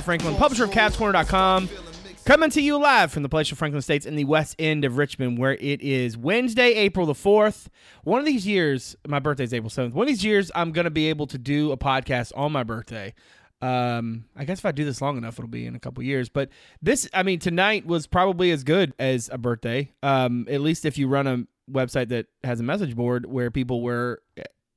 Brad Franklin, publisher of CavsCorner.com, coming to you live from the Palatial Franklin Estates in the west end of Richmond, where it is Wednesday, April the 4th. One of these years, my birthday is April 7th. One of these years, I'm going to be able to do a podcast on my birthday. Um, I guess if I do this long enough, it'll be in a couple years. But this, I mean, tonight was probably as good as a birthday. Um, at least if you run a website that has a message board where people were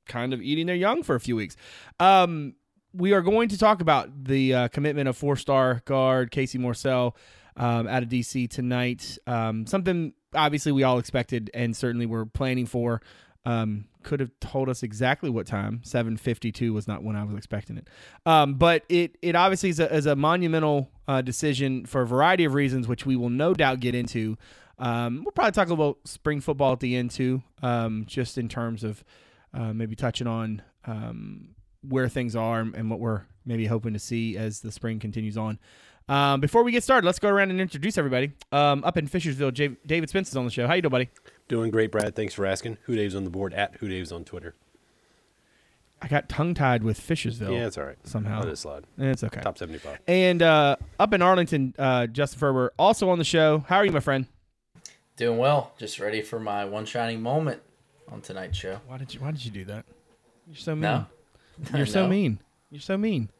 kind of eating their young for a few weeks. Um, we are going to talk about the uh, commitment of four-star guard Casey Morsell um, out of DC tonight. Um, something obviously we all expected and certainly we're planning for. Um, could have told us exactly what time. 7:52 was not when I was expecting it. Um, but it it obviously is a, is a monumental uh, decision for a variety of reasons, which we will no doubt get into. Um, we'll probably talk about spring football at the end too, um, just in terms of uh, maybe touching on um, where things are and what we're maybe hoping to see as the spring continues on. Um, before we get started, let's go around and introduce everybody. Um, up in Fishersville, J- David Spence is on the show. How you doing, buddy? Doing great, Brad. Thanks for asking. Who Dave's on the board at Who Dave's on Twitter. I got tongue tied with Fishersville. Yeah, it's all right. Somehow. Let it slide. It's okay. Top 75. And uh, up in Arlington, uh, Justin Ferber, also on the show. How are you, my friend? Doing well. Just ready for my one shining moment on tonight's show. Why did you Why did you do that? You're so mean. No. You're so mean. You're so mean.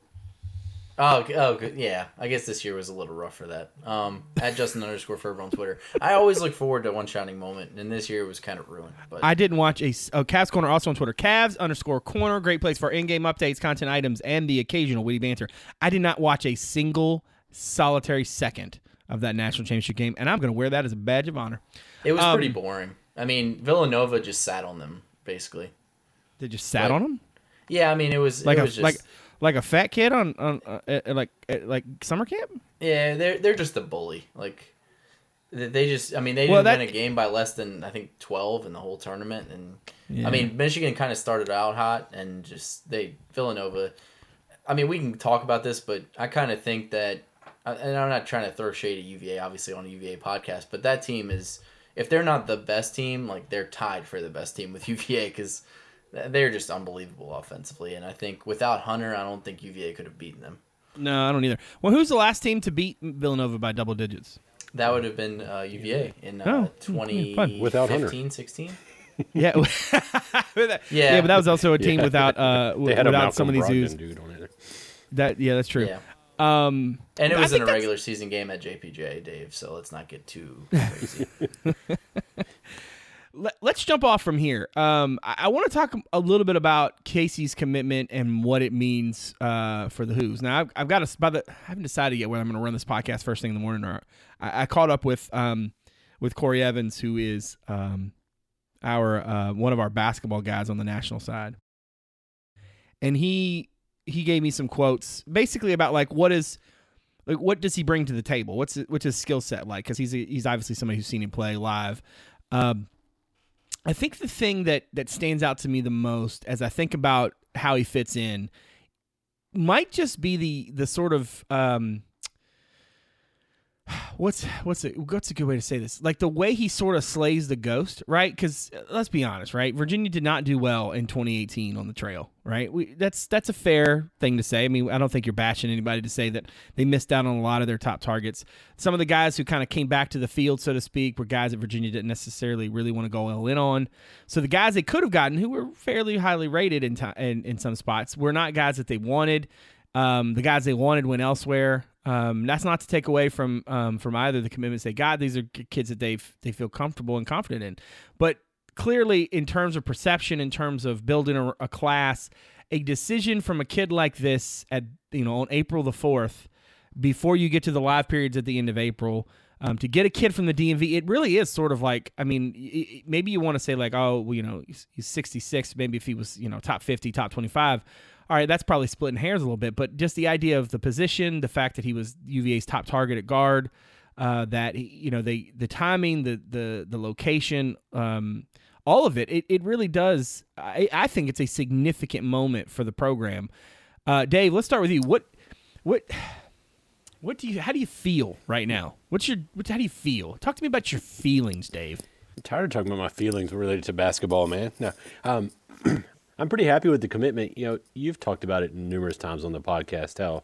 Oh, oh, good. Yeah. I guess this year was a little rough for that. Um, at Justin underscore Ferber on Twitter. I always look forward to one shining moment, and this year was kind of ruined. But I didn't watch a oh, Cavs Corner also on Twitter. Cavs underscore Corner, great place for in-game updates, content items, and the occasional witty banter. I did not watch a single solitary second of that national championship game, and I'm going to wear that as a badge of honor. it was um, pretty boring. I mean, Villanova just sat on them basically. They just sat Like, on them Yeah, I mean, it was like it a was just like like a fat kid on on uh, uh, like uh, like summer camp. yeah. They're they're just a bully. Like they just. I mean, they didn't that- win a game by less than I think twelve in the whole tournament, and Yeah. I mean, Michigan kind of started out hot and just they Villanova. I mean, we can talk about this, but I kind of think that, and I'm not trying to throw shade at UVA, obviously on a UVA podcast, but that team is, if they're not the best team, like they're tied for the best team with UVA because they're just unbelievable offensively, and I think without Hunter, I don't think UVA could have beaten them. No, I don't either. Well, who's the last team to beat Villanova by double digits? That would have been uh, UVA in Oh, uh, yeah, fun. Without Hunter. 2015, 16. Yeah, yeah, Yeah. but that was also a team Yeah. without uh They had without Malcolm some of these dudes. dude on it. That yeah, that's true. Yeah. Um, And it I was in think a that's- regular season game at JPJ, Dave. So let's not get too crazy. Let, us jump off from here. Um, I, I want to talk a little bit about Casey's commitment and what it means uh, for the Hoos. Now, I've, I've got a, by the, I haven't decided yet whether I'm going to run this podcast first thing in the morning or I, I caught up with um, with Corey Evans, who is um, our uh, one of our basketball guys on the national side, and he he gave me some quotes basically about like what is like what does he bring to the table? What's what's his skill set like? Because he's a, he's obviously somebody who's seen him play live. Um, I think the thing that that stands out to me the most as I think about how he fits in might just be the the sort of um, what's what's a, what's a good way to say this? Like the way he sort of slays the ghost, right? Because let's be honest, right? Virginia did not do well in 2018 on the trail, right? We that's that's a fair thing to say. I mean, I don't think you're bashing anybody to say that they missed out on a lot of their top targets. Some of the guys who kind of came back to the field, so to speak, were guys that Virginia didn't necessarily really want to go all in on. So the guys they could have gotten, who were fairly highly rated in ti in, in some spots, were not guys that they wanted. Um, the guys they wanted went elsewhere. Um, that's not to take away from um, from either the commitments they got. These are kids that they they feel comfortable and confident in. But clearly, in terms of perception, in terms of building a, a class, a decision from a kid like this at you know on April the fourth, before you get to the live periods at the end of April. Um, to get a kid from the DMV, it really is sort of like, I mean, maybe you want to say like, oh, well, you know, he's, he's 66. Maybe if he was, you know, top 50, top 25, all right, that's probably splitting hairs a little bit. But just the idea of the position, the fact that he was UVA's top target at guard, uh, that you know, they the timing, the the the location, um, all of it, it, it really does. I, I think it's a significant moment for the program. Uh, Dave, let's start with you. What what what do you how do you feel right now? What's your what, how do you feel? Talk to me about your feelings, Dave. I'm tired of talking about my feelings related to basketball, man. No, um, I'm pretty happy with the commitment. You know, you've talked about it numerous times on the podcast how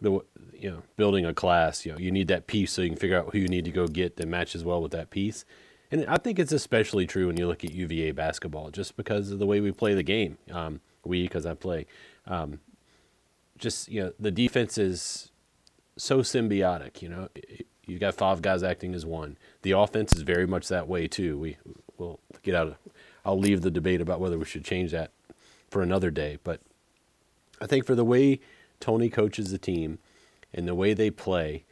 the you know building a class, you know, you need that piece so you can figure out who you need to go get that matches well with that piece. And I think it's especially true when you look at UVA basketball, just because of the way we play the game. Um, we, because I play, um, just you know, the defense is so symbiotic. You know, you've got five guys acting as one. The offense is very much that way too. We will get out. Of, I'll leave the debate about whether we should change that for another day. But I think for the way Tony coaches the team and the way they play,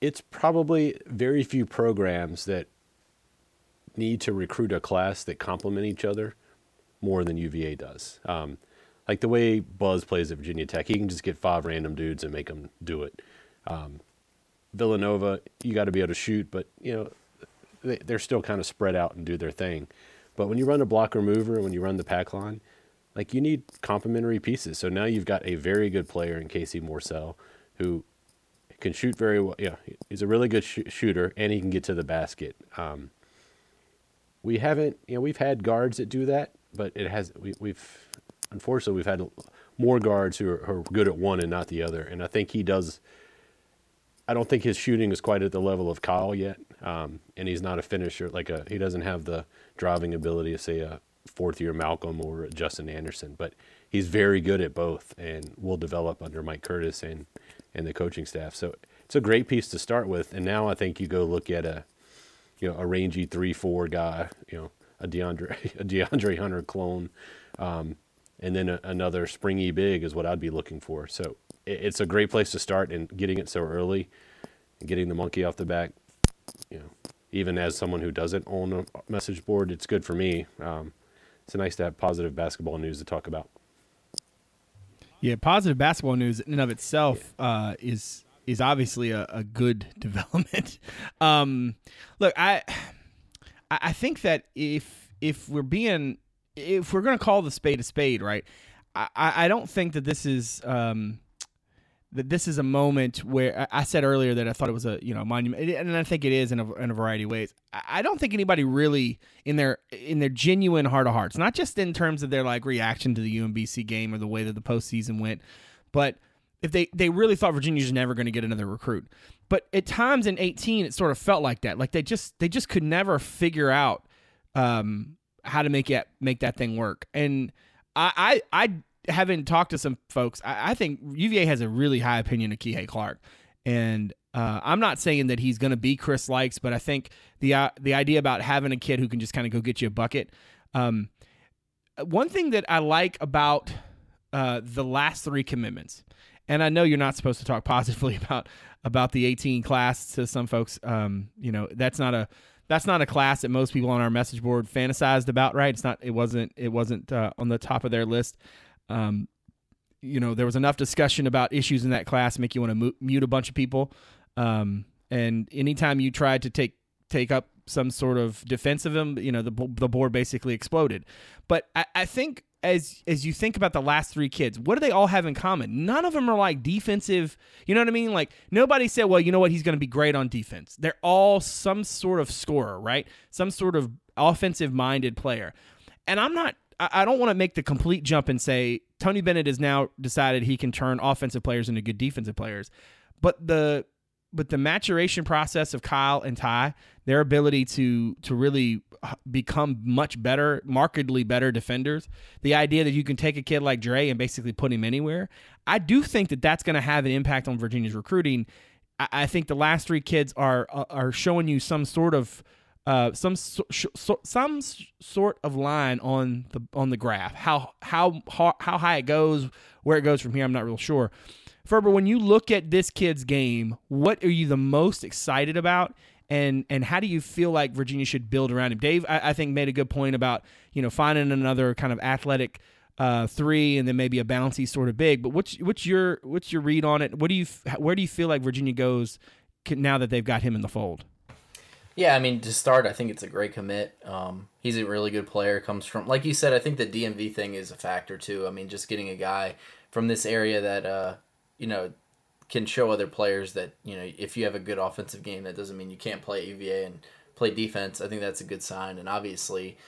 it's probably very few programs that need to recruit a class that complement each other more than UVA does. Um, like the way Buzz plays at Virginia Tech, he can just get five random dudes and make them do it. Um, Villanova, you got to be able to shoot, but you know they, they're still kind of spread out and do their thing. But when you run a blocker mover, when you run the pack line, like you need complementary pieces. So now you've got a very good player in Casey Morsell who can shoot very well. Yeah, he's a really good sh- shooter and he can get to the basket. Um, we haven't, you know, we've had guards that do that, but it has we, we've unfortunately we've had more guards who are, who are good at one and not the other, and I think he does. I don't think his shooting is quite at the level of Kyle yet, um, and he's not a finisher. Like a, he doesn't have the driving ability of say a fourth year Malcolm or Justin Anderson, but he's very good at both, and will develop under Mike Curtis and and the coaching staff. So it's a great piece to start with, and now I think you go look at a you know, a rangy three four guy, you know, a DeAndre a DeAndre Hunter clone, um, and then a, another springy big is what I'd be looking for. So it, it's a great place to start, and getting it so early, and getting the monkey off the back, you know, even as someone who doesn't own a message board, it's good for me. Um, it's nice to have positive basketball news to talk about. Yeah, positive basketball news in and of itself uh, is is obviously a, a good development. um, look, I I think that if if we're being if we're gonna call the spade a spade, right? I, I don't think that this is um, that this is a moment where I said earlier that I thought it was a you know monument, and I think it is in a, in a variety of ways. I don't think anybody really in their in their genuine heart of hearts, not just in terms of their like reaction to the UMBC game or the way that the postseason went, but if they they really thought Virginia's never going to get another recruit. But at times in 18, it sort of felt like that. Like they just they just could never figure out um, how to make it make that thing work. And I I, I having talked to some folks, I, I think UVA has a really high opinion of Kihei Clark, and uh, I'm not saying that he's going to be Chris Lykes, but I think the uh, the idea about having a kid who can just kind of go get you a bucket. Um, one thing that I like about uh, the last three commitments and I know you're not supposed to talk positively about about the 18 class to some folks. Um, you know, that's not a that's not a class that most people on our message board fantasized about, right? It's not. It wasn't. It wasn't uh, on the top of their list. Um, you know, there was enough discussion about issues in that class make you want to mute a bunch of people. Um, and anytime you tried to take take up some sort of defense of him, you know, the the board basically exploded. But I, I think as as you think about the last three kids, what do they all have in common? None of them are like defensive. You know what I mean? Like nobody said, "Well, you know what? He's going to be great on defense." They're all some sort of scorer, right? Some sort of offensive minded player. And I'm not. I don't want to make the complete jump and say Tony Bennett has now decided he can turn offensive players into good defensive players, but the but the maturation process of Kyle and Ty, their ability to to really become much better, markedly better defenders. The idea that you can take a kid like Dre and basically put him anywhere, I do think that that's going to have an impact on Virginia's recruiting. I, I, think the last three kids are uh, are showing you some sort of uh, some so, so, some sort of line on the on the graph. How how how high it goes, where it goes from here, I'm not real sure. Ferber, when you look at this kid's game, what are you the most excited about? and and how do you feel like Virginia should build around him? Dave, I, I think made a good point about you know finding another kind of athletic uh, three and then maybe a bouncy sort of big. But what's what's your what's your read on it? What do you where do you feel like Virginia goes now that they've got him in the fold? Yeah, I mean to start, I think it's a great commit. Um, he's a really good player. Comes from like you said, I think the DMV thing is a factor too. I mean, just getting a guy from this area that uh, you know can show other players that you know if you have a good offensive game, that doesn't mean you can't play UVA and play defense. I think that's a good sign, and obviously,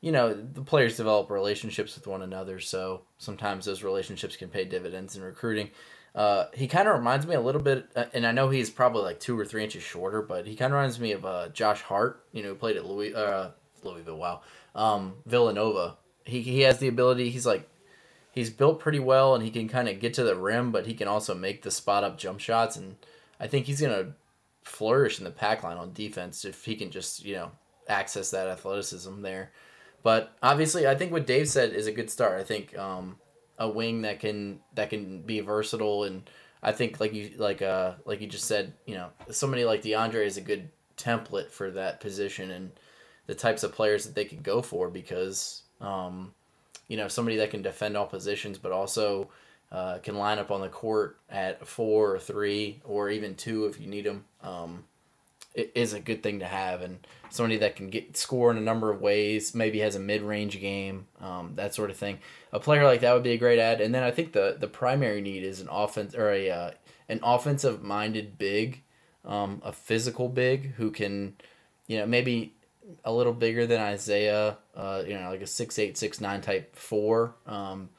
you know, the players develop relationships with one another, so sometimes those relationships can pay dividends in recruiting. Uh, he kind of reminds me a little bit, uh, and I know he's probably like two or three inches shorter, but he kind of reminds me of uh, Josh Hart. You know, who played at Louis, uh, Louisville. Wow, um, Villanova. He he has the ability. He's like, he's built pretty well, and he can kind of get to the rim, but he can also make the spot up jump shots, and I think he's gonna flourish in the pack line on defense if he can just you know access that athleticism there. But obviously, I think what Dave said is a good start. I think um, a wing that can that can be versatile and I think like you like uh like you just said, you know, somebody like DeAndre is a good template for that position and the types of players that they could go for because um, you know somebody that can defend all positions but also uh, can line up on the court at four or three or even two if you need them. Um, is a good thing to have, and somebody that can get score in a number of ways. Maybe has a mid range game, um, that sort of thing. A player like that would be a great ad. And then I think the the primary need is an offense or a uh, an offensive minded big, um, a physical big who can, you know, maybe a little bigger than Isaiah, uh, you know, like a six eight six nine type four. Um,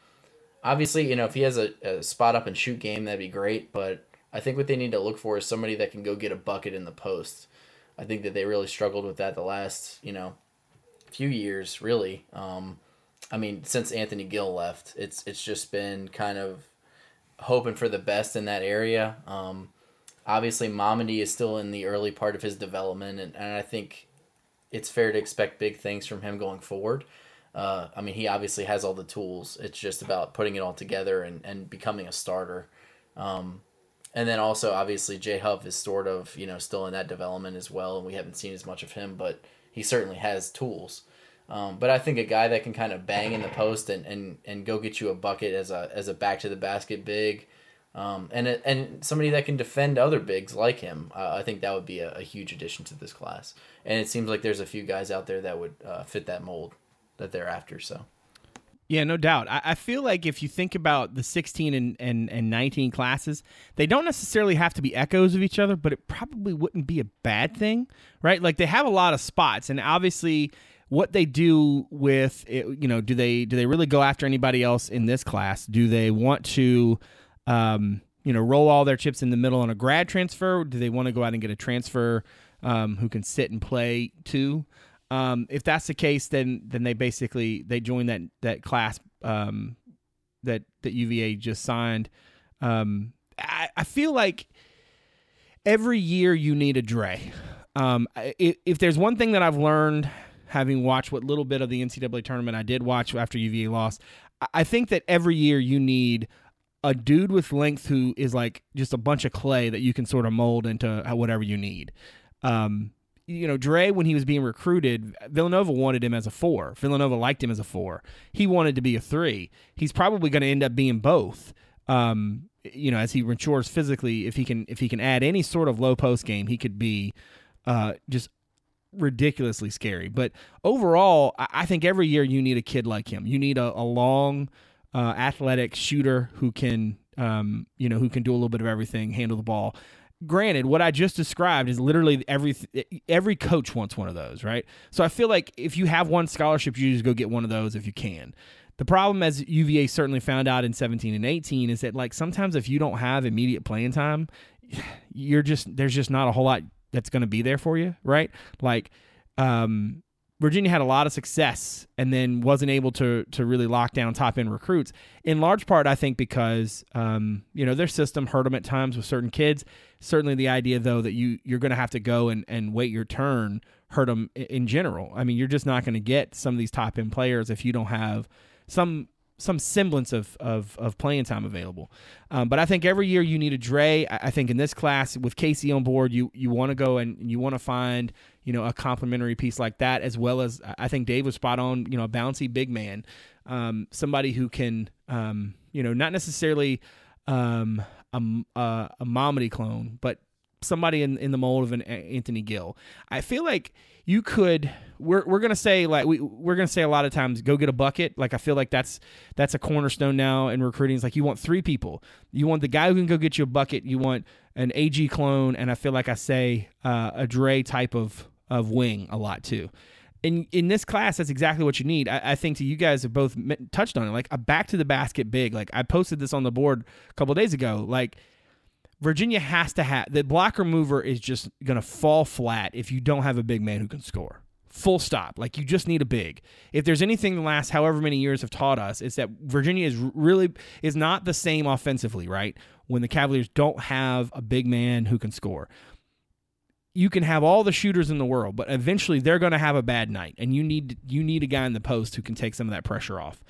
obviously, you know, if he has a, a spot up and shoot game, that'd be great. But I think what they need to look for is somebody that can go get a bucket in the post. I think that they really struggled with that the last, you know, few years, really. Um, I mean, since Anthony Gill left, it's it's just been kind of hoping for the best in that area. Um, obviously, Mamadi is still in the early part of his development, and, and I think it's fair to expect big things from him going forward. Uh, I mean, he obviously has all the tools. It's just about putting it all together and, and becoming a starter. Um, and then also obviously Jay Huff is sort of you know still in that development as well, and we haven't seen as much of him, but he certainly has tools. Um, but I think a guy that can kind of bang in the post and, and, and go get you a bucket as a as a back to the basket big, um, and and somebody that can defend other bigs like him, uh, I think that would be a, a, huge addition to this class. And it seems like there's a few guys out there that would uh, fit that mold that they're after. So. Yeah, no doubt. I, I, feel like if you think about the 16 and, and, and 19 classes, they don't necessarily have to be echoes of each other, but it probably wouldn't be a bad thing, right? Like they have a lot of spots, and obviously what they do with it, you know, do they do they really go after anybody else in this class? Do they want to, um, you know, roll all their chips in the middle on a grad transfer? do they want to go out and get a transfer um, who can sit and play too? Um, if that's the case, then then they basically they join that that class um, that that UVA just signed. Um, I, I feel like every year you need a Dre. Um, if, if there's one thing that I've learned, having watched what little bit of the NCAA tournament I did watch after UVA lost, I think that every year you need a dude with length who is like just a bunch of clay that you can sort of mold into whatever you need. Um, you know, Dre, when he was being recruited, Villanova wanted him as a four. Villanova liked him as a four. He wanted to be a three. He's probably going to end up being both. Um, you know, as he matures physically, if he can, if he can add any sort of low post game, he could be uh, just ridiculously scary. But overall, I, think every year you need a kid like him. You need a, a long, uh, athletic shooter who can, um, you know, who can do a little bit of everything, handle the ball granted what i just described is literally every every coach wants one of those right so i feel like if you have one scholarship you just go get one of those if you can the problem as uva certainly found out in 17 and 18 is that like sometimes if you don't have immediate playing time you're just there's just not a whole lot that's going to be there for you right like um Virginia had a lot of success and then wasn't able to to really lock down top end recruits. In large part, I think because um, you know their system hurt them at times with certain kids. Certainly, the idea though that you you're going to have to go and, and wait your turn hurt them in general. I mean, you're just not going to get some of these top end players if you don't have some some semblance of, of, of playing time available. Um, but I think every year you need a Dre. I think in this class with Casey on board, you you want to go and you want to find you know a complementary piece like that as well as I think Dave was spot on. You know, a bouncy big man, um, somebody who can um, you know not necessarily um, a, a, a Mamadi clone, but somebody in, in the mold of an Anthony Gill. I feel like you could we're we're gonna say like we we're gonna say a lot of times go get a bucket. Like I feel like that's that's a cornerstone now in recruiting. It's like you want three people. You want the guy who can go get you a bucket. You want an AG clone, and I feel like I say uh, a Dre type of of wing a lot too. In in this class, that's exactly what you need. I, I think to you guys have both touched on it, like a back to the basket big. Like I posted this on the board a couple days ago. Like Virginia has to have the blocker mover is just gonna fall flat if you don't have a big man who can score. Full stop. Like you just need a big. If there's anything the last however many years have taught us, it's that Virginia is really is not the same offensively, right? When the Cavaliers don't have a big man who can score. You can have all the shooters in the world, but eventually they're going to have a bad night, and you need you need a guy in the post who can take some of that pressure off.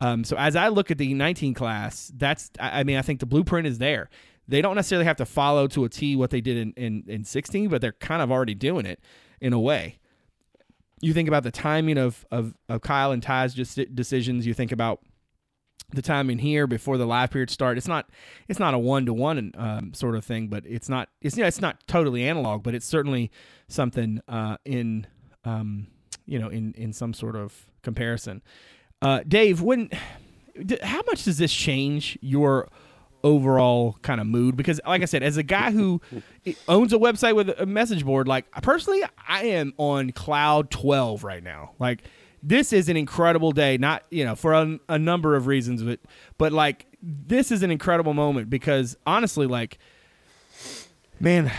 Um, so as I look at the 19 class, that's I mean I think the blueprint is there. They don't necessarily have to follow to a T what they did in, in, in 16, but they're kind of already doing it in a way you think about the timing of of, of Kyle and Ty's just decisions. You think about the timing here before the live period start. It's not it's not a one to one sort of thing, but it's not it's you know, it's not totally analog, but it's certainly something uh, in um, you know in in some sort of comparison. Uh, Dave, when how much does this change your overall kind of mood because like i said as a guy who owns a website with a message board like personally i am on cloud 12 right now like this is an incredible day not you know for a, a number of reasons but but like this is an incredible moment because honestly like man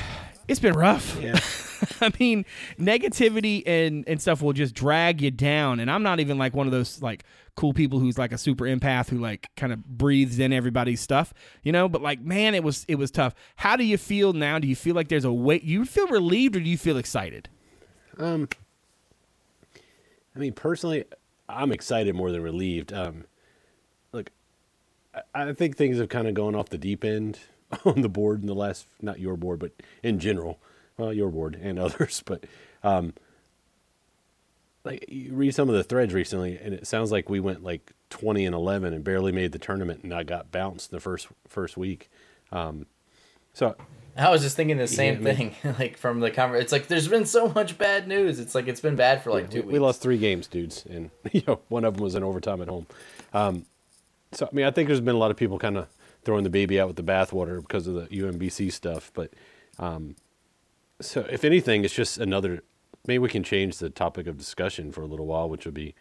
it's been rough yeah I mean, negativity and and stuff will just drag you down. And I'm not even like one of those like cool people who's like a super empath who like kind of breathes in everybody's stuff, you know. But like, man, it was it was tough. How do you feel now? Do you feel like there's a weight? You feel relieved or do you feel excited? Um, I mean, personally, I'm excited more than relieved. Um, look, I, I think things have kind of gone off the deep end on the board in the last, not your board, but in general well, your board and others, but um, like you read some of the threads recently, and it sounds like we went like twenty and eleven and barely made the tournament, and I got bounced the first first week. Um, so I was just thinking the same yeah, thing, like from the conference. It's like there's been so much bad news. It's like it's been bad for like yeah, two we, weeks. We lost three games, dudes, and you know one of them was in overtime at home. Um, so I mean, I think there's been a lot of people kind of throwing the baby out with the bathwater because of the UMBC stuff, but um, so, if anything, it's just another. Maybe we can change the topic of discussion for a little while, which would be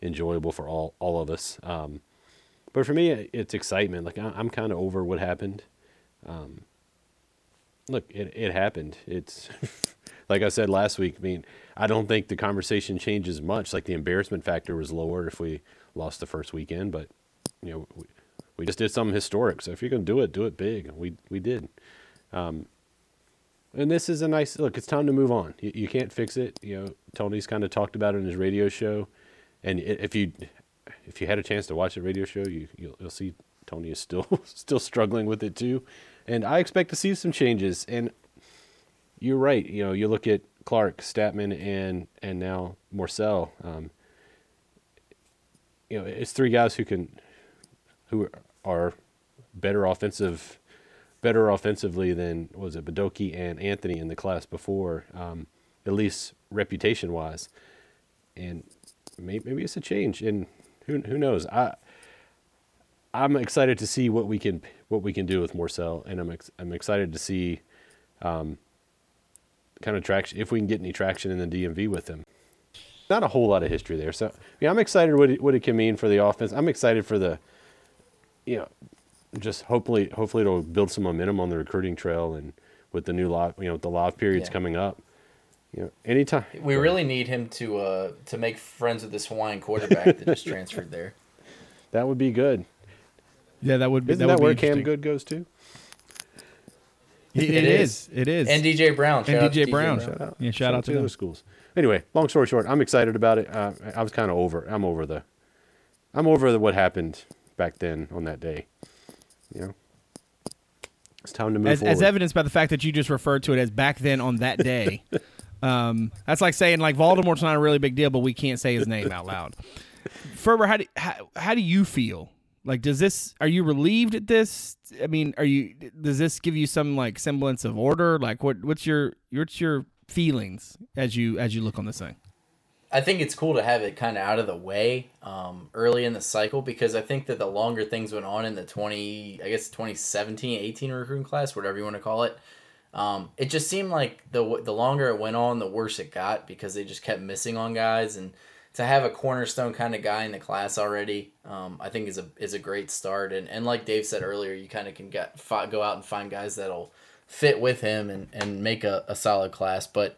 enjoyable for all all of us. Um, but for me, it's excitement. Like I'm kind of over what happened. Um, look, it it happened. It's like I said last week. I mean, I don't think the conversation changes much. Like the embarrassment factor was lower if we lost the first weekend, but you know, we, we just did something historic. So if you're gonna do it, do it big. We we did. Um, and this is a nice look. It's time to move on. You, you can't fix it. You know, Tony's kind of talked about it in his radio show, and if you if you had a chance to watch the radio show, you you'll, you'll see Tony is still still struggling with it too, and I expect to see some changes. And you're right. You know, you look at Clark, Stattmann, and and now Morsell. Um, you know, it's three guys who can who are better offensive better offensively than was it Badocchi and Anthony in the class before, um, at least reputation wise. And maybe, maybe it's a change, and who who knows? I I'm excited to see what we can what we can do with Morsell, and I'm ex- I'm excited to see um, kind of traction if we can get any traction in the DMV with him. Not a whole lot of history there, so yeah, I'm excited what it, what it can mean for the offense. I'm excited for the you know just hopefully hopefully it'll build some momentum on the recruiting trail and with the new live you know the live periods yeah. coming up. You know, anytime we really need him to uh to make friends with this Hawaiian quarterback that just transferred there. That would be good. Yeah, that would be. Isn't that, that where Cam Good goes to? it, it is. It is. And DJ Brown. Shout and DJ Brown. Shout out. Yeah, shout, shout out to, to those schools. Anyway, long story short, I'm excited about it. Uh, I was kind of over. I'm over the. I'm over the, what happened back then on that day you know, it's time to move as, forward. As evidenced by the fact that you just referred to it as back then on that day. um, that's like saying like Voldemort's not a really big deal, but we can't say his name out loud. Ferber, how do how, how do you feel? Like, does this? Are you relieved at this? I mean, are you? Does this give you some like semblance of order? Like, what what's your what's your feelings as you as you look on this thing? I think it's cool to have it kind of out of the way um, early in the cycle because I think that the longer things went on in the 20, I guess 2017, 18 recruiting class, whatever you want to call it, Um, it just seemed like the the longer it went on, the worse it got because they just kept missing on guys, and to have a cornerstone kind of guy in the class already, um, I think is a is a great start. And and like Dave said earlier, you kind of can get go out and find guys that'll fit with him and and make a, a solid class. But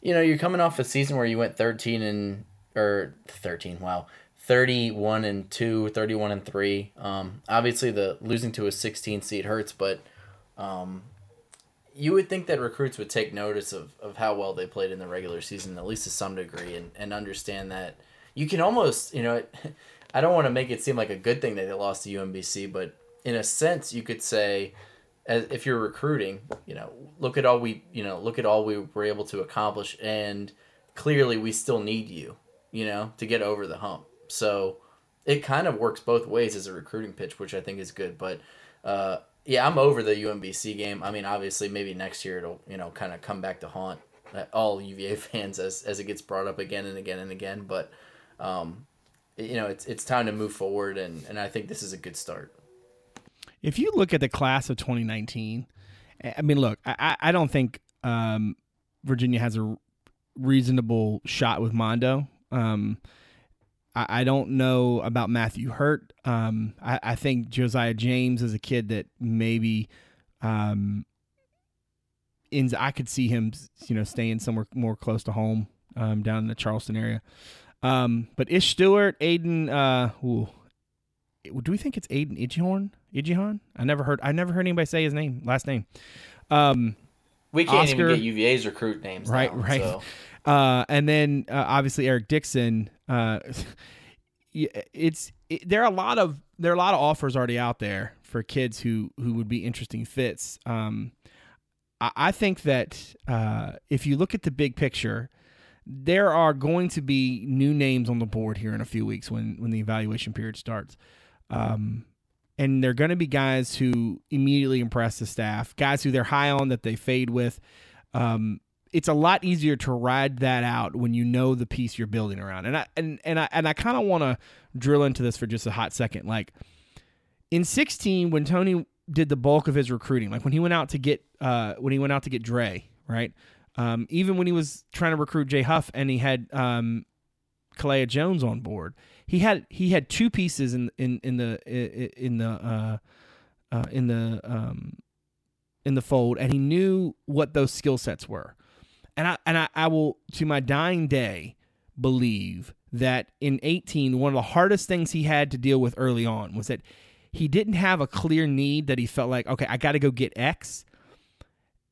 you know, you're coming off a season where you went 13 and or 13, wow. 31 and 2, 31 and 3. Um, obviously the losing to a 16 seed hurts, but um, you would think that recruits would take notice of, of how well they played in the regular season, at least to some degree, and, and understand that you can almost, you know, I don't want to make it seem like a good thing that they lost to UMBC, but in a sense, you could say, as if you're recruiting, you know, look at all we, you know, look at all we were able to accomplish, and clearly we still need you, you know, to get over the hump. So it kind of works both ways as a recruiting pitch, which I think is good. But uh, yeah, I'm over the UMBC game. I mean, obviously, maybe next year it'll you know kind of come back to haunt all UVA fans as as it gets brought up again and again and again. But um, you know, it's it's time to move forward, and and I think this is a good start. If you look at the class of 2019, I mean, look, I I don't think um, Virginia has a reasonable shot with Mondo. Um, I, I don't know about Matthew Hurt. Um, I, I think Josiah James is a kid that maybe um, ends. I could see him, you know, staying somewhere more close to home um, down in the Charleston area. Um, but Ish Stewart, Aidan, uh, ooh, do we think it's Aidan Igiehon? Igiehon? I never heard. I never heard anybody say his name, last name. Um, we can't Oscar, even get UVA's recruit names. Right, now, right. So. Uh, and then uh, obviously Eric Dixon. Uh, it's it, there are a lot of there are a lot of offers already out there for kids who who would be interesting fits. Um, I, I think that uh, if you look at the big picture, there are going to be new names on the board here in a few weeks when when the evaluation period starts. Um, and they're going to be guys who immediately impress the staff, guys who they're high on that they fade with. Um, it's a lot easier to ride that out when you know the piece you're building around. And I and and I and I kind of want to drill into this for just a hot second. Like in 16 when Tony did the bulk of his recruiting, like when he went out to get uh when he went out to get Dre, right? Um, even when he was trying to recruit Jay Huff and he had um Kalea Jones on board, he had he had two pieces in in in the in the uh, uh in the um in the fold and he knew what those skill sets were and I and I, I will to my dying day believe that in 18 one of the hardest things he had to deal with early on was that he didn't have a clear need that he felt like okay I got to go get X.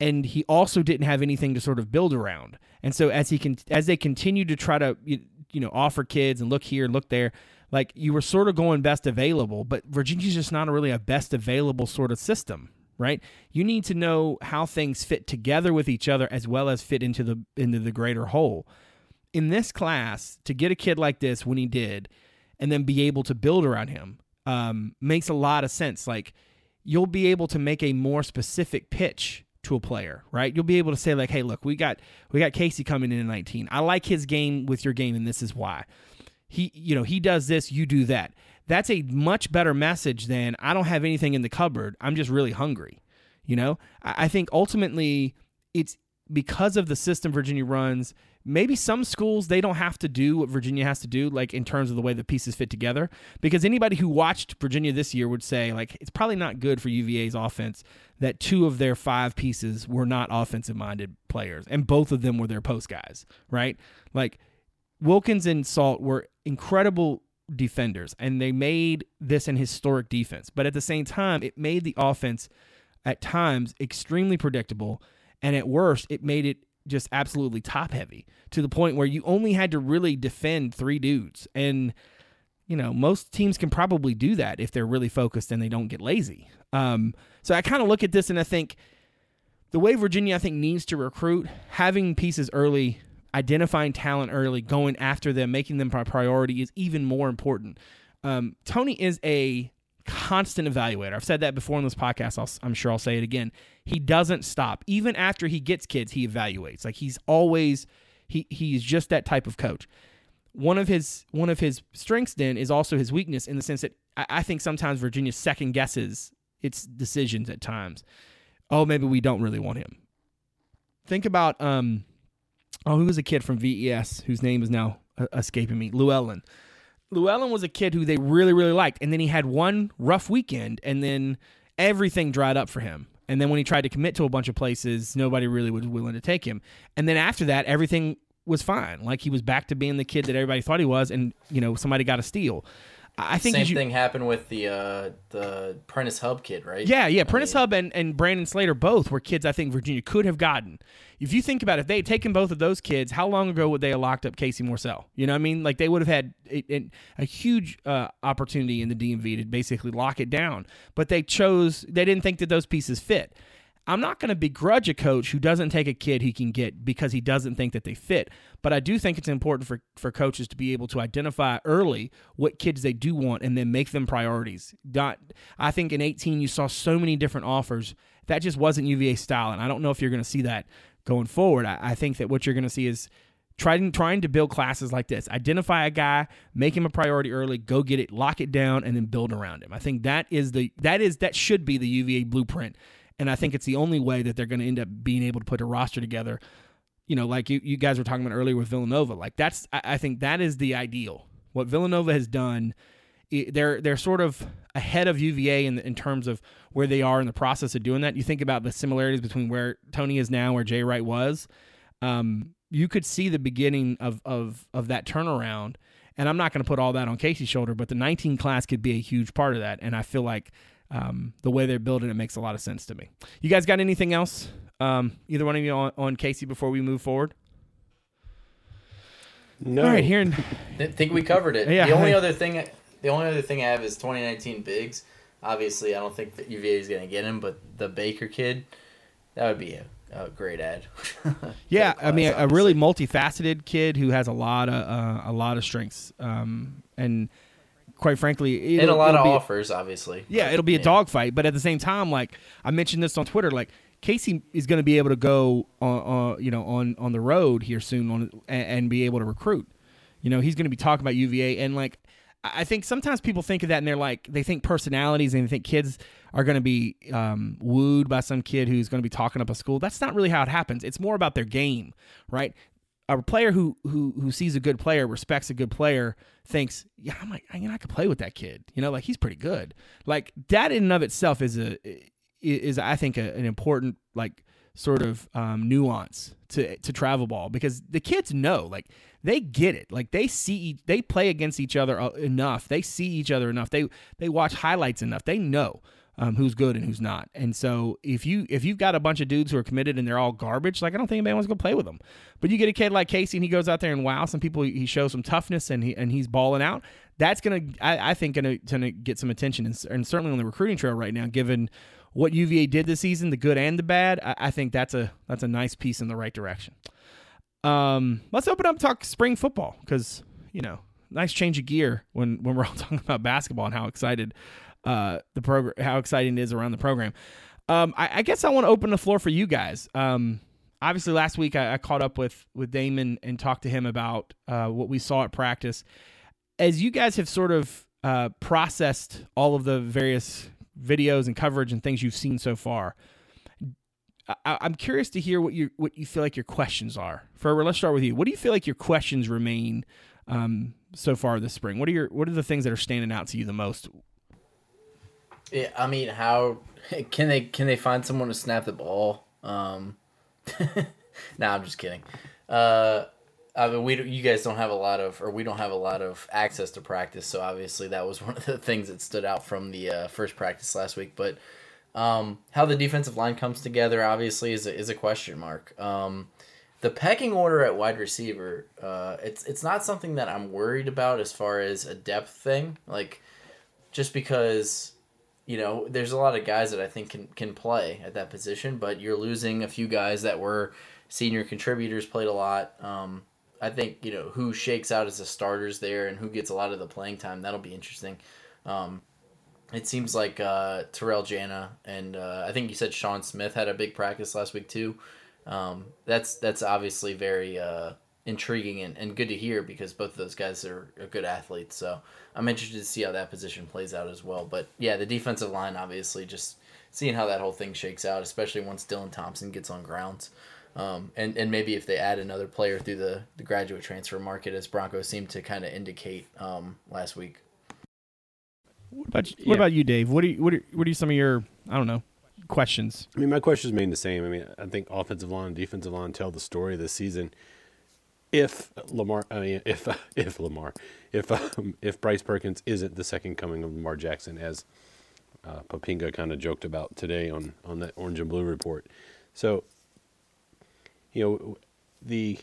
And he also didn't have anything to sort of build around. And so as he can as they continued to try to you, you know offer kids and look here and look there like you were sort of going best available but Virginia's just not really a best available sort of system right? You need to know how things fit together with each other as well as fit into the into the greater whole. In this class, to get a kid like this when he did, and then be able to build around him, um, makes a lot of sense. Like you'll be able to make a more specific pitch to a player, right? You'll be able to say like, "Hey, look, we got we got Casey coming in at 19. I like his game with your game, and this is why." He, you know, he does this, you do that that's a much better message than I don't have anything in the cupboard. I'm just really hungry. You know, I think ultimately it's because of the system Virginia runs. Maybe some schools they don't have to do what Virginia has to do, like in terms of the way the pieces fit together. Because anybody who watched Virginia this year would say, like, it's probably not good for UVA's offense that two of their five pieces were not offensive minded players, and both of them were their post guys, right? Like Wilkins and Salt were incredible defenders, and they made this an historic defense. But at the same time, it made the offense at times extremely predictable, and at worst, it made it just absolutely top heavy to the point where you only had to really defend three dudes. And, you know, most teams can probably do that if they're really focused and they don't get lazy. Um, so I kind of look at this and I think the way Virginia, I think, needs to recruit, having pieces early identifying talent early, going after them, making them a priority is even more important. Um, Tony is a constant evaluator. I've said that before in this podcast. i am sure I'll say it again. He doesn't stop. Even after he gets kids, he evaluates. Like he's always he he's just that type of coach. One of his one of his strengths then is also his weakness in the sense that I, I think sometimes Virginia second guesses its decisions at times. Oh, maybe we don't really want him think about um, oh, who was a kid from VES whose name is now uh, escaping me? Llewellyn. Llewellyn was a kid who they really, really liked, and then he had one rough weekend, and then everything dried up for him. And then when he tried to commit to a bunch of places, nobody really was willing to take him. And then after that, everything was fine. Like he was back to being the kid that everybody thought he was, and you know somebody got a steal. I think the Same thing happened with the uh, the Prentiss Hubb kid, right? Yeah, yeah. I Prentiss mean, Hubb and, and Brandon Slater both were kids I think Virginia could have gotten. If you think about it, if they had taken both of those kids, how long ago would they have locked up Casey Morsell? You know what I mean? Like they would have had a, a, a huge uh, opportunity in the DMV to basically lock it down. But they chose, they didn't think that those pieces fit. I'm not going to begrudge a coach who doesn't take a kid he can get because he doesn't think that they fit. But I do think it's important for, for coaches to be able to identify early what kids they do want and then make them priorities. Not, I think in 18 you saw so many different offers that just wasn't UVA style, and I don't know if you're going to see that going forward. I, I think that what you're going to see is trying trying to build classes like this. Identify a guy, make him a priority early, go get it, lock it down, and then build around him. I think that is the that is that should be the UVA blueprint, and I think it's the only way that they're going to end up being able to put a roster together. You know, like you, you guys were talking about earlier with Villanova. Like that's I, I think that is the ideal. What Villanova has done, they're they're sort of ahead of UVA in in terms of where they are in the process of doing that. You think about the similarities between where Tony is now, where Jay Wright was. Um, you could see the beginning of of of that turnaround. And I'm not going to put all that on Casey's shoulder, but the 19 class could be a huge part of that. And I feel like um, the way they're building it makes a lot of sense to me. You guys got anything else? Um, either one of you on, on Casey before we move forward? No. All right, here in I think we covered it. Yeah, the only I- other thing, the only other thing I have is 2019 bigs. Obviously, I don't think that UVA is going to get him, but the Baker kid, that would be a, a great ad. Yeah, Great I mean, class, a really multifaceted kid who has a lot of uh, a lot of strengths, um, and quite frankly, and a lot of be- offers, obviously. Yeah, it'll be a Yeah. dogfight, but at the same time, like I mentioned this on Twitter, like Casey is going to be able to go on, on, you know, on on the road here soon on and, and be able to recruit. You know, he's going to be talking about UVA, and like I I think sometimes people think of that and they're like they think personalities and they think kids are going to be um, wooed by some kid who's going to be talking up a school. That's not really how it happens. It's more about their game, right? A player who who who sees a good player, respects a good player, thinks, yeah, I'm like, you know, I could play with that kid. You know, like he's pretty good. Like that in and of itself is a is I think a, an important like sort of um, nuance to to travel ball because the kids know like they get it like they see they play against each other uh, enough they see each other enough they they watch highlights enough they know um, who's good and who's not. And so if you if you've got a bunch of dudes who are committed and they're all garbage like I don't think anybody wants to go play with them. But you get a kid like Casey and he goes out there and wow some people he shows some toughness and he and he's balling out. That's gonna I, I think gonna gonna get some attention and, and certainly on the recruiting trail right now given what UVA did this season, the good and the bad, I, I think that's a that's a nice piece in the right direction. Um, let's open up talk spring football because you know, nice change of gear when when we're all talking about basketball and how excited uh the program, how exciting it is around the program. Um, I, I guess I want to open the floor for you guys. Um, obviously last week I, I caught up with with Damon and talked to him about uh, what we saw at practice. As you guys have sort of uh, processed all of the various videos and coverage and things you've seen so far, I, I'm curious to hear what you what you feel like your questions are. For let's start with you. What do you feel like your questions remain um, so far this spring? What are your what are the things that are standing out to you the most? Yeah, I mean, how can they can they find someone to snap the ball? Um, nah, I'm just kidding. Uh, I mean, we you guys don't have a lot of, or we don't have a lot of access to practice, so obviously that was one of the things that stood out from the uh, first practice last week. But um, how the defensive line comes together, obviously, is a, is a question mark. Um, the pecking order at wide receiver, uh, it's it's not something that I'm worried about as far as a depth thing, like just because you know, there's a lot of guys that I think can can play at that position, but you're losing a few guys that were senior contributors, played a lot. Um, I think you know who shakes out as the starters there and who gets a lot of the playing time. That'll be interesting. Um, it seems like uh, Terrell Jana and uh, I think you said Sean Smith had a big practice last week too. Um, that's that's obviously very uh, intriguing and, and good to hear because both of those guys are, are good athletes. So I'm interested to see how that position plays out as well. But yeah, the defensive line obviously just seeing how that whole thing shakes out, especially once Dylan Thompson gets on grounds. Um, and, and maybe if they add another player through the, the graduate transfer market, as Broncos seemed to kind of indicate um, last week. What about you, what about you, Dave? What are you, what are, what are some of your I don't know questions? I mean, my questions remain the same. I mean, I think offensive line, and defensive line tell the story this season. If Lamar, I mean, if if Lamar, if um, if Bryce Perkins isn't the second coming of Lamar Jackson, as uh, Poppinga kind of joked about today on on that Orange and Blue report, so you know the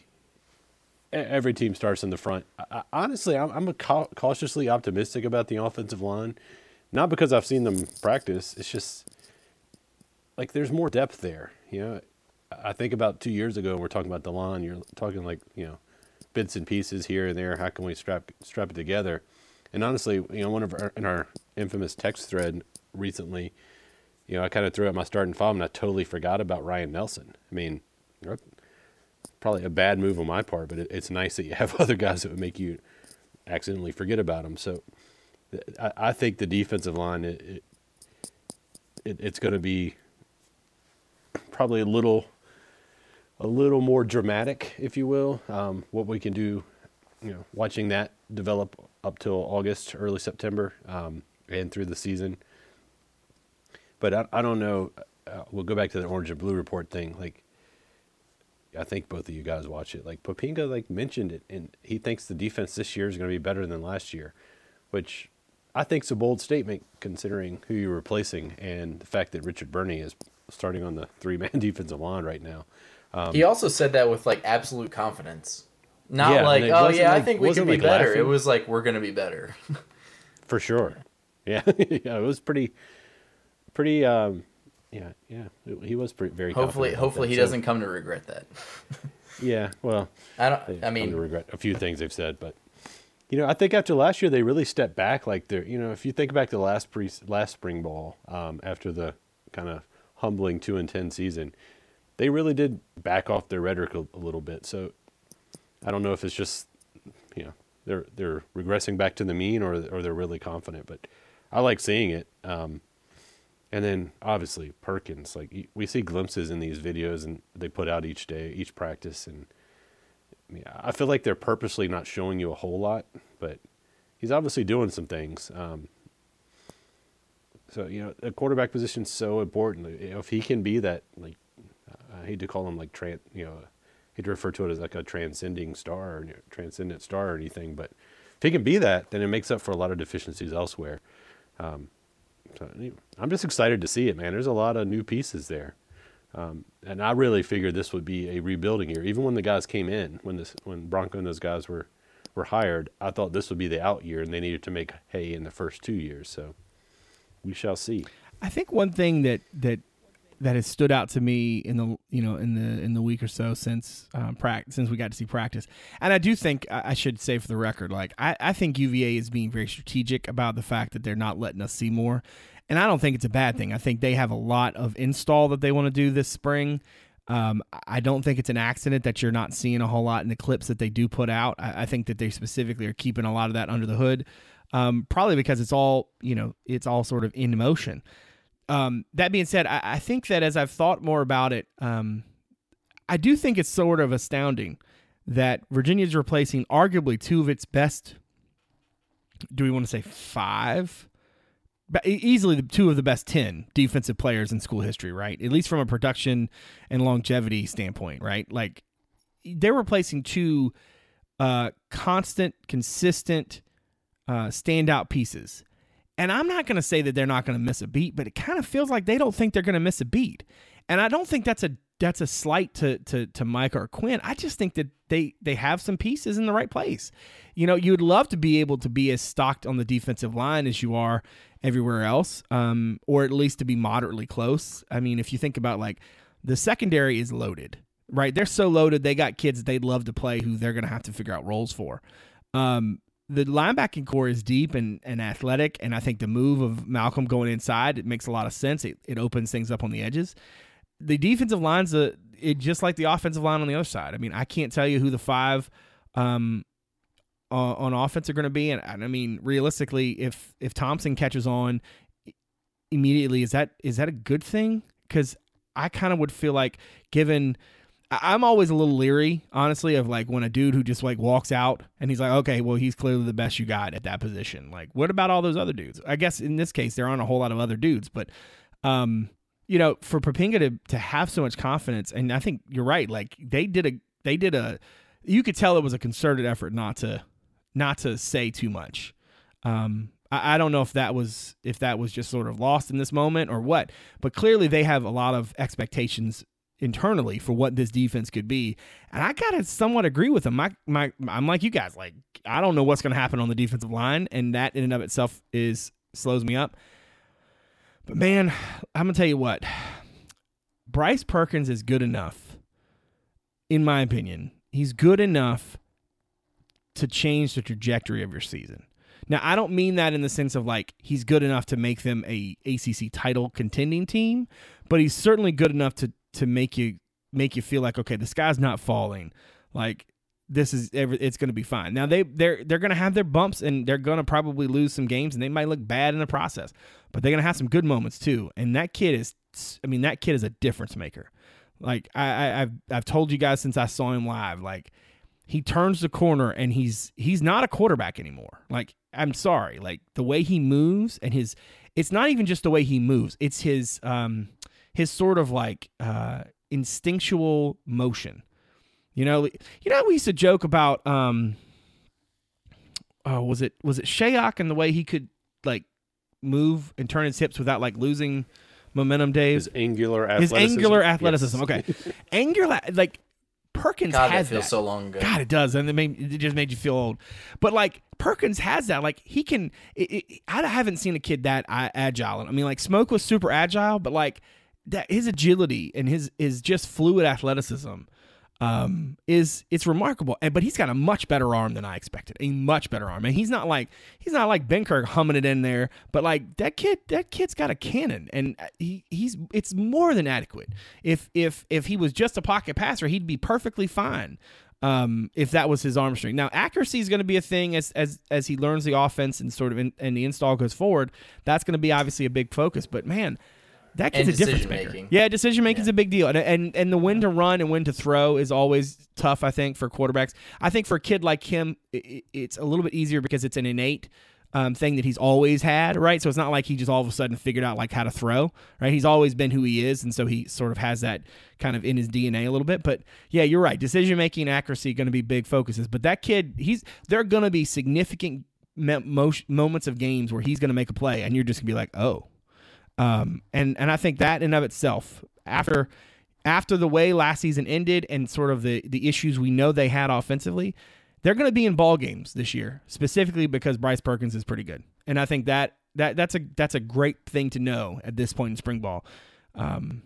every team starts in the front. I, honestly, I'm, I'm cautiously optimistic about the offensive line, not because I've seen them practice. It's just like there's more depth there. You know, I think about two years ago, we're talking about the line. You're talking like you know, bits and pieces here and there. How can we strap strap it together? And honestly, you know, one of our in our infamous text thread recently, you know, I kind of threw out my starting five and I totally forgot about Ryan Nelson. I mean, probably a bad move on my part, but it, it's nice that you have other guys that would make you accidentally forget about him. So I, I think the defensive line, it, it, it it's going to be probably a little a little more dramatic, if you will. Um, what we can do, you know, watching that develop up till August, early September, um, and through the season. But I, I don't know. Uh, we'll go back to the orange and blue report thing. Like, I think both of you guys watch it. Like Poppinga, like mentioned it, and he thinks the defense this year is going to be better than last year, which I think is a bold statement considering who you're replacing and the fact that Richard Burney is starting on the three man defensive line right now. Um, he also said that with like absolute confidence. Not yeah, like, oh yeah, like, I think we can be like better. Laughing. It was like we're gonna be better. For sure. Yeah, yeah, it was pretty, pretty. um Yeah, yeah, he was pretty very. Hopefully, hopefully he so, doesn't come to regret that. yeah, well, I don't. I mean, regret a few things they've said, but you know, I think after last year they really stepped back. Like they're, you know, if you think back to last pre last spring ball, um, after the kind of humbling two and ten season, they really did back off their rhetoric a, a, little bit. So I don't know if it's just you know they're they're regressing back to the mean or or they're really confident, but I like seeing it. Um, and then obviously Perkins, like we see glimpses in these videos and they put out each day, each practice, and yeah, I feel like they're purposely not showing you a whole lot, but he's obviously doing some things. Um, so you know, the quarterback position is so important. If he can be that, like, I hate to call him like tran, you know, I hate to refer to it as like a transcending star or transcendent star or anything, but if he can be that, then it makes up for a lot of deficiencies elsewhere. Um, so I'm just excited to see it, man. There's a lot of new pieces there. Um, and I really figured this would be a rebuilding year. Even when the guys came in, when this, when Bronco and those guys were, were hired, I thought this would be the out year, and they needed to make hay in the first two years. So we shall see. I think one thing that that that has stood out to me in the you know in the in the week or so since um, practice since we got to see practice, and I do think I should say for the record, like I, I think UVA is being very strategic about the fact that they're not letting us see more, and I don't think it's a bad thing. I think they have a lot of install that they want to do this spring. Um, I don't think it's an accident that you're not seeing a whole lot in the clips that they do put out. I, I think that they specifically are keeping a lot of that under the hood um, probably because it's all you know it's all sort of in motion. Um, that being said, I, I, think that as I've thought more about it, um, I do think it's sort of astounding that Virginia is replacing arguably two of its best. Do we want to say five? But easily the two of the best 10 defensive players in school history, right? At least from a production and longevity standpoint, right? Like they're replacing two uh, constant, consistent uh, standout pieces. And I'm not going to say that they're not going to miss a beat, but it kind of feels like they don't think they're going to miss a beat. And I don't think that's a that's a slight to to to Mike or Quin. I just think that they they have some pieces in the right place. You know, you would love to be able to be as stocked on the defensive line as you are everywhere else, um, or at least to be moderately close. I mean, if you think about like the secondary is loaded, right? They're so loaded. They got kids they'd love to play who they're going to have to figure out roles for. Um, the linebacking core is deep and, and athletic, and I think the move of Malcolm going inside it makes a lot of sense. It, it opens things up on the edges. The defensive line's a, it just like the offensive line on the other side. I mean, I can't tell you who the five um, uh, on offense are going to be, and, and I mean, realistically, if if Thompson catches on immediately, is that is that a good thing? Because I kind of would feel like, given I'm always a little leery, honestly, of like when a dude who just like walks out and he's like, okay, well, he's clearly the best you got at that position. Like, what about all those other dudes? I guess in this case, there aren't a whole lot of other dudes, but, um, you know, for Poppinga to, to have so much confidence, and I think you're right. Like they did a, they did a, you could tell it was a concerted effort not to, not to say too much. Um, I, I don't know if that was if that was just sort of lost in this moment or what, but clearly they have a lot of expectations internally for what this defense could be. And I gotta somewhat agree with them. My my I'm like you guys, like I don't know what's gonna happen on the defensive line, and that in and of itself is slows me up. But man, I'm gonna tell you what. Bryce Perkins is good enough, in my opinion. He's good enough to change the trajectory of your season. Now, I don't mean that in the sense of like he's good enough to make them a ACC title contending team, but he's certainly good enough to to make you make you feel like okay, the sky's not falling. Like this is every, it's going to be fine. Now they they're they're going to have their bumps and they're going to probably lose some games and they might look bad in the process, but they're going to have some good moments too. And that kid is, I mean, that kid is a difference maker. Like I, I I've I've told you guys since I saw him live, like he turns the corner and he's he's not a quarterback anymore. Like I'm sorry, like the way he moves and his it's not even just the way he moves. It's his um his sort of like uh instinctual motion. You know, you know we used to joke about um oh was it was it Shayok and the way he could like move and turn his hips without like losing momentum Dave His angular athleticism. his athleticism. angular Yes. athleticism okay angular like Perkins God, that has feels that. so long ago. God, it does, and it, made, it just made you feel old. But like Perkins has that. Like he can. It, it, I haven't seen a kid that agile. I mean, like Smoke was super agile, but like that his agility and his is just fluid athleticism um is it's remarkable. And but he's got a much better arm than i expected a much better arm. And he's not like he's not like ben kirk humming it in there but like that kid that kid's got a cannon. And uh, he he's it's more than adequate. If if if he was just a pocket passer he'd be perfectly fine um if that was his arm strength. Now accuracy is going to be a thing as as as he learns the offense and sort of in, and the install goes forward. That's going to be obviously a big focus. But man that kid's And a difference maker. making. Yeah, decision making is Yeah. a big deal, and, and and the when to run and when to throw is always tough. I think for quarterbacks. I think for a kid like him, i i- it's a little bit easier because it's an innate um, thing that he's always had, right? So it's not like he just all of a sudden figured out like how to throw, right? He's always been who he is, and so he sort of has that kind of in his DNA a little bit. But yeah, you're right. Decision making and accuracy going to be big focuses. But that kid, he's there are going to be significant moments of games where he's going to make a play, and you're just going to be like, oh. Um, and and I think that in of itself, after after the way last season ended and sort of the the issues we know they had offensively, they're going to be in ball games this year, specifically because Bryce Perkins is pretty good. And I think that that that's a that's a great thing to know at this point in spring ball. Um,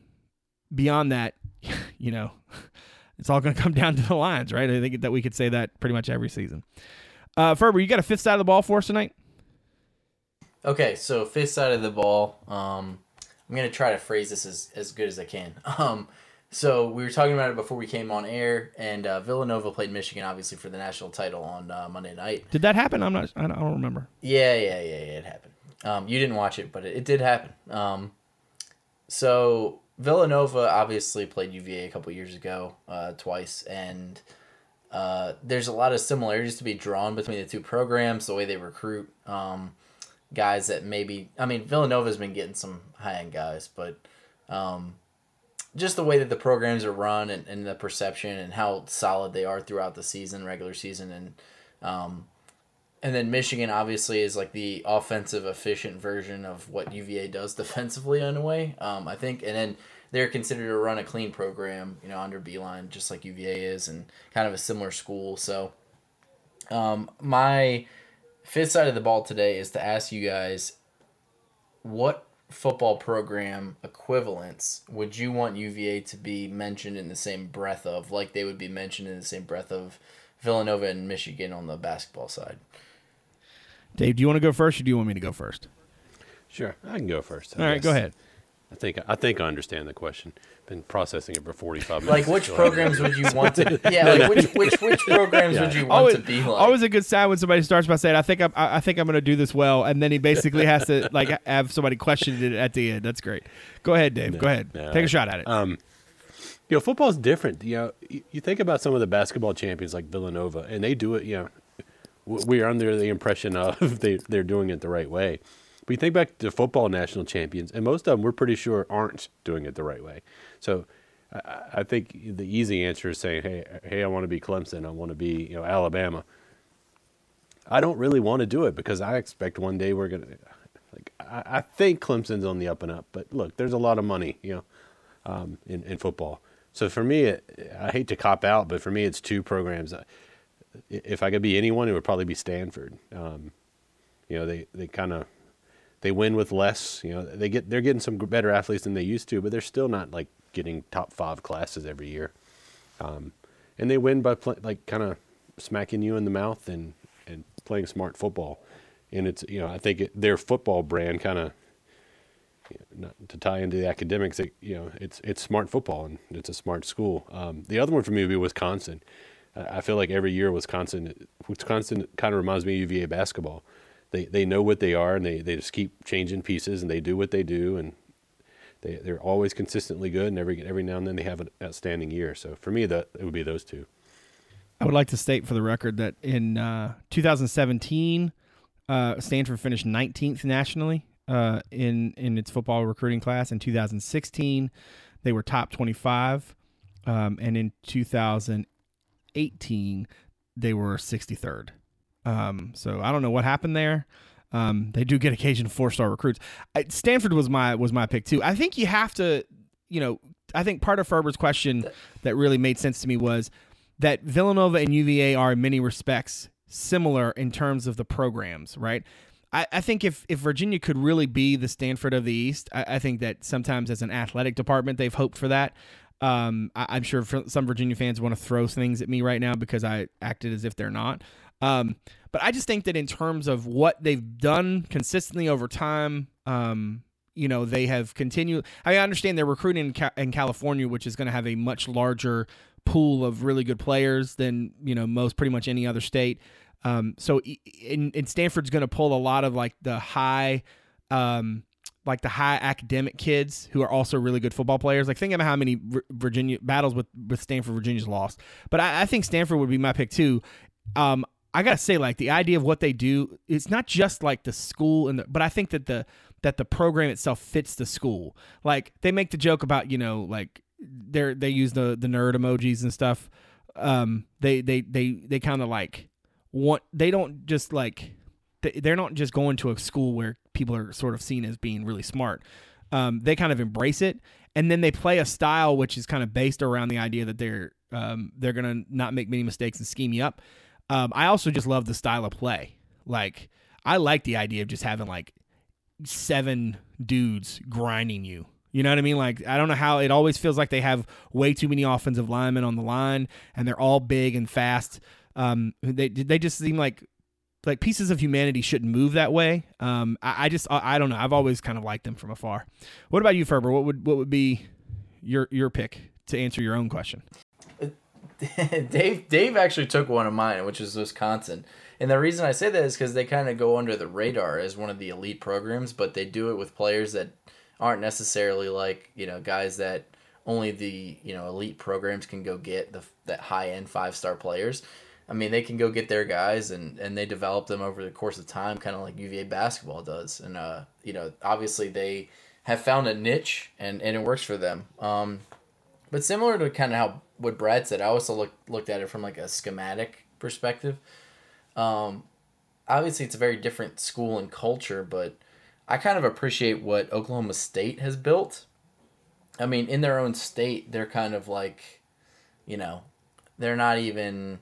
beyond that, you know, it's all going to come down to the lines, right? I think that we could say that pretty much every season. Uh, Ferber, you got a fifth side of the ball for us tonight? Okay, so fifth side of the ball. Um, I'm gonna try to phrase this as, as good as I can. Um, so we were talking about it before we came on air, and uh, Villanova played Michigan, obviously for the national title on uh, Monday night. Did that happen? I'm not. I don't, remember. Yeah, yeah, yeah, yeah. It happened. Um, you didn't watch it, but it, it did happen. Um, so Villanova obviously played UVA a couple years ago, uh, twice, and uh, there's a lot of similarities to be drawn between the two programs. The way they recruit um, guys that maybe, I mean, Villanova's been getting some high end guys, but um, just the way that the programs are run and, and the perception and how solid they are throughout the season, regular season, and um, and then Michigan obviously is like the offensive efficient version of what UVA does defensively in a way. Um, I think, and then they're considered to run a clean program, you know, under Beilein, just like UVA is, and kind of a similar school. So, um, my fifth side of the ball today is to ask you guys, what football program equivalents would you want UVA to be mentioned in the same breath of, like they would be mentioned in the same breath of Villanova and Michigan on the basketball side? Dave, do you want to go first, or do you want me to go first? Sure, I can go first. I All right, guess. go ahead. I think I think I understand the question. Been processing it for forty five minutes. Like minutes. which so programs would you want to? Yeah, like which which which programs would you want always, to be like? always a good sign when somebody starts by saying, "I think I'm, I I think I'm going to do this well," and then he basically has to like have somebody question it at the end. That's great. Go ahead, Dave. Go ahead. no, Take a shot at it. Um, You know, football's different. You know, you, you think about some of the basketball champions like Villanova, and they do it. You know, we are under the impression of they they're doing it the right way. But you think back to football national champions, and most of them we're pretty sure aren't doing it the right way. So I, I think the easy answer is saying, "Hey, hey, I want to be Clemson. I want to be you know Alabama." I don't really want to do it because I expect one day we're gonna. Like I, I think Clemson's on the up and up, but look, there's a lot of money, you know, um, in in football. So for me, it, I hate to cop out, but for me, it's two programs. If I could be anyone, it would probably be Stanford. Um, you know, they they kind of they win with less. You know, they get they're getting some better athletes than they used to, but they're still not like getting top five classes every year. Um, and they win by play, like kind of smacking you in the mouth and and playing smart football. And it's you know I think it, their football brand kind of not to tie into the academics, it, you know, it's it's smart football and it's a smart school. Um, the other one for me would be Wisconsin. I feel like every year Wisconsin, Wisconsin kind of reminds me of UVA basketball they they know what they are and they, they just keep changing pieces and they do what they do and they they're always consistently good and every every now and then they have an outstanding year. So for me, that it would be those two. I would like to state for the record that in uh, 2017, uh, Stanford finished 19th nationally uh, in in its football recruiting class. In 2016, they were top 25, um, and in 2018, they were 63rd. Um, so I don't know what happened there. Um, they do get occasional four star recruits. I, Stanford was my was my pick too. I think you have to, you know, I think part of Ferber's question that really made sense to me was that Villanova and UVA are in many respects similar in terms of the programs, right? I, I think if, if Virginia could really be the Stanford of the East, I, I think that sometimes as an athletic department, they've hoped for that. Um, I, am sure some Virginia fans want to throw things at me right now because I acted as if they're not. Um, but I just think that in terms of what they've done consistently over time, um, you know, they have continued. I understand they're recruiting in, Ca- in California, which is going to have a much larger pool of really good players than you know most pretty much any other state. Um, so in, in Stanford's going to pull a lot of like the high, um, like the high academic kids who are also really good football players. Like think about how many Virginia battles with with Stanford Virginia's lost. But I, I think Stanford would be my pick too. Um, I gotta say, like the idea of what they do, it's not just like the school and the, but I think that the that the program itself fits the school. Like they make the joke about you know like they they use the the nerd emojis and stuff. Um, they they they they kind of like want they don't just like they're not just going to a school where people are sort of seen as being really smart. Um, they kind of embrace it, and then they play a style which is kind of based around the idea that they're um, they're gonna not make many mistakes and scheme you up. Um, I also just love the style of play. Like I like the idea of just having like seven dudes grinding you. You know what I mean? Like I don't know how it always feels like they have way too many offensive linemen on the line, and they're all big and fast. Um, they they just seem like like pieces of humanity shouldn't move that way. Um, I, I just I, I, don't know. I've always kind of liked them from afar. What about you, Ferber? What would what would be your your pick to answer your own question? Dave Dave actually took one of mine, which is Wisconsin. And the reason I say that is because they kind of go under the radar as one of the elite programs, but they do it with players that aren't necessarily like you know guys that only the you know elite programs can go get the that high end five star players. I mean, they can go get their guys and, and they develop them over the course of time, kind of like UVA basketball does. And, uh, you know, obviously they have found a niche and, and it works for them. Um, but similar to kind of how what Brad said, I also looked looked at it from like a schematic perspective. Um, obviously, it's a very different school and culture, but I kind of appreciate what Oklahoma State has built. I mean, in their own state, they're kind of like, you know, they're not even,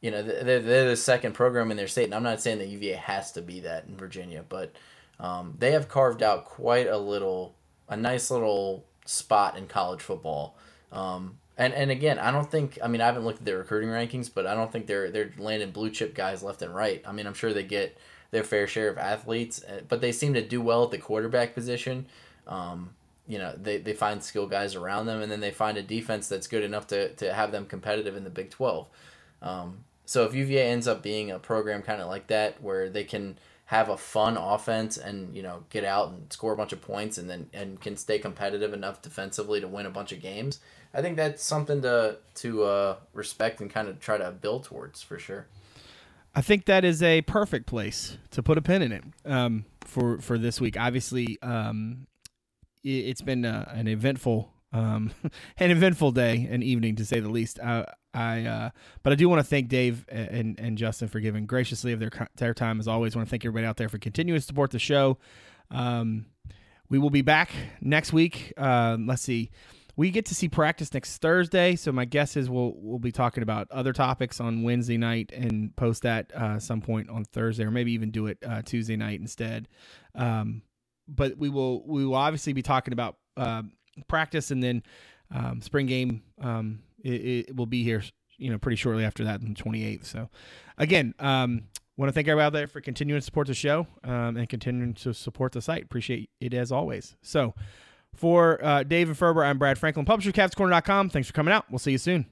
you know, they're, they're the second program in their state. And I'm not saying that UVA has to be that in Virginia, but um, they have carved out quite a little, a nice little spot in college football. Um, and and again, I don't think I mean I haven't looked at their recruiting rankings, but I don't think they're they're landing blue chip guys left and right. I mean, I'm sure they get their fair share of athletes, eh, but they seem to do well at the quarterback position. Um, you know, they, they find skill guys around them, and then they find a defense that's good enough to, to have them competitive in the Big 12. Um, so if UVA ends up being a program kind of like that, where they can have a fun offense and you know get out and score a bunch of points and then and can stay competitive enough defensively to win a bunch of games. I think that's something to to uh, respect and kind of try to build towards for sure. I think that is a perfect place to put a pin in it um, for for this week. Obviously, um, it, has been uh, an eventful um, an eventful day and evening to say the least. I, I uh, but I do want to thank Dave and and Justin for giving graciously of their their time as always. I want to thank everybody out there for continuing to support the show. Um, we will be back next week. Uh, let's see we get to see practice next Thursday, so my guess is we'll we'll be talking about other topics on Wednesday night and post that uh, some point on Thursday, or maybe even do it uh, Tuesday night instead. Um, but we will we will obviously be talking about uh, practice and then um, spring game. Um, it, it, will be here, you know, pretty shortly after that, on the 28th. So, again, um, want to thank everybody out there for continuing to support the show um, and continuing to support the site. Appreciate it as always. So. For uh, Dave and Ferber, I'm Brad Franklin, publisher, CavsCorner.com. Thanks for coming out. We'll see you soon.